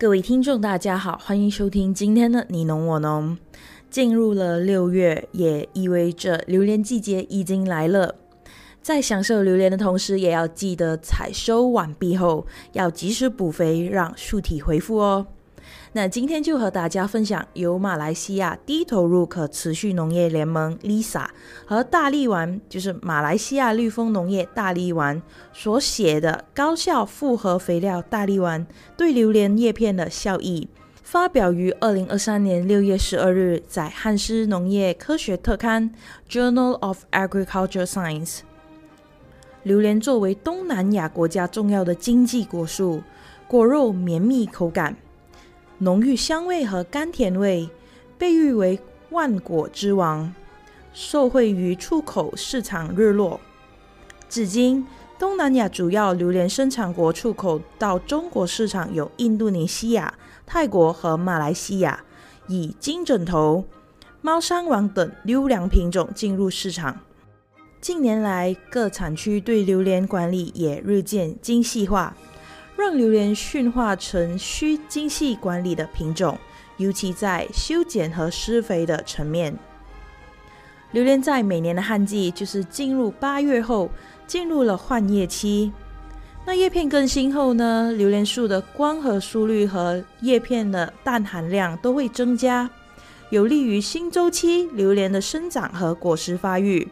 各位听众，大家好，欢迎收听今天的你侬我侬。进入了六月，也意味着榴莲季节已经来了。在享受榴莲的同时，也要记得采收完毕后要及时补肥，让树体恢复哦。那今天就和大家分享由马来西亚低投入可持续农业联盟 LISA 和大力丸，就是马来西亚绿丰农业大力丸所写的高效复合肥料大力丸对榴莲叶片的效益，发表于二零二三年六月十二日在汉斯农业科学特刊 Journal of Agriculture Science。榴莲作为东南亚国家重要的经济果树，果肉绵密口感。浓郁香味和甘甜味，被誉为万果之王，受惠于出口市场日落。至今，东南亚主要榴莲生产国出口到中国市场有印度尼西亚、泰国和马来西亚，以金枕头、猫山王等优良品种进入市场。近年来，各产区对榴莲管理也日渐精细化。让榴莲驯化成需精细管理的品种，尤其在修剪和施肥的层面。榴莲在每年的旱季，就是进入八月后，进入了换叶期。那叶片更新后呢，榴莲树的光合速率和叶片的氮含量都会增加，有利于新周期榴莲的生长和果实发育。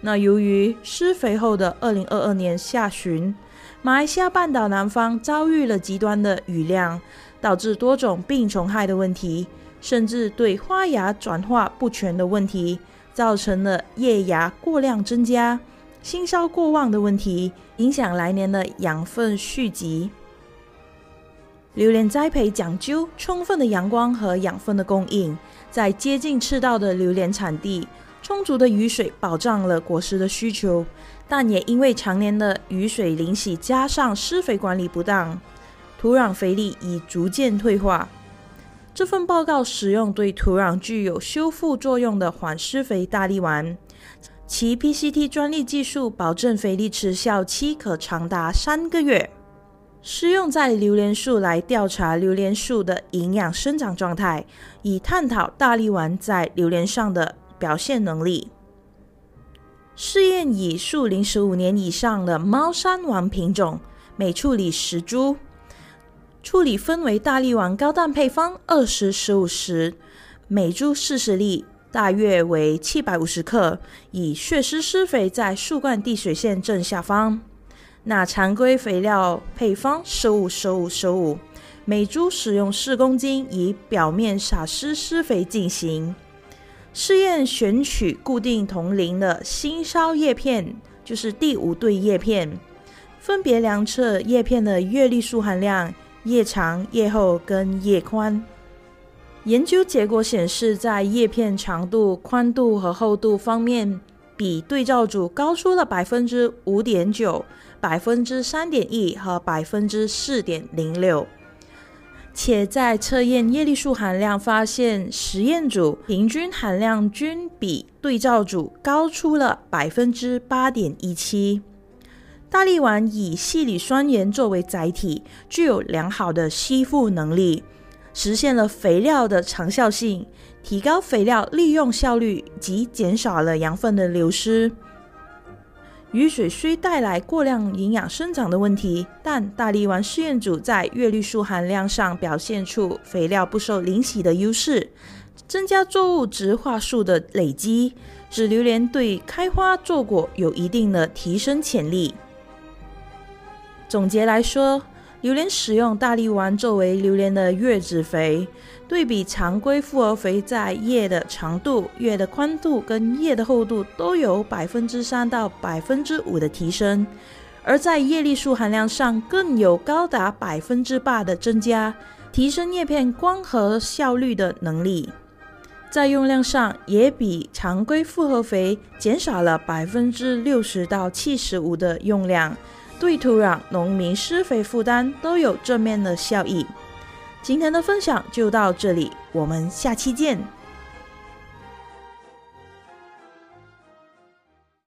那由于施肥后的二零二二年下旬，马来西亚半岛南方遭遇了极端的雨量，导致多种病虫害的问题，甚至对花芽转化不全的问题，造成了叶芽过量增加、新梢过旺的问题，影响来年的养分蓄积。榴莲栽培讲究充分的阳光和养分的供应，在接近赤道的榴莲产地，充足的雨水保障了果实的需求。但也因为常年的雨水淋洗，加上施肥管理不当，土壤肥力已逐渐退化。这份报告使用对土壤具有修复作用的缓施肥大力丸，其 PCT 专利技术保证肥力持效期可长达三个月。施用在榴莲树来调查榴莲树的营养生长状态，以探讨大力丸在榴莲上的表现能力。试验以树龄十五年以上的猫山王品种，每处理十株，处理分为大力王高氮配方二十十五十，每株四十粒，大约为七百五十克，以血施施肥在树冠滴水线正下方。那常规肥料配方十五十五十五，每株使用四公斤，以表面洒施施肥进行。试验选取固定同龄的新梢叶片，就是第五对叶片，分别量测叶片的叶绿素含量、叶长、叶厚跟叶宽。研究结果显示，在叶片长度、宽度和厚度方面，比对照组高出了百分之五点九、百分之三点一和百分之四点零六。且在测验叶绿素含量，发现实验组平均含量均比对照组高出了百分之八点一七。大力丸以矽锂酸盐作为载体，具有良好的吸附能力，实现了肥料的长效性，提高肥料利用效率及减少了养分的流失。雨水虽带来过量营养生长的问题，但大力丸试验组在叶绿素含量上表现出肥料不受淋洗的优势，增加作物植化素的累积，使榴莲对开花坐果有一定的提升潜力。总结来说，榴莲使用大力丸作为榴莲的叶子肥，对比常规复合肥，在叶的长度、叶的宽度跟叶的厚度都有百分之三到百分之五的提升，而在叶绿素含量上更有高达百分之八的增加，提升叶片光合效率的能力。在用量上也比常规复合肥减少了百分之六十到七十五的用量。对土壤、农民施肥负担都有正面的效益。今天的分享就到这里，我们下期见。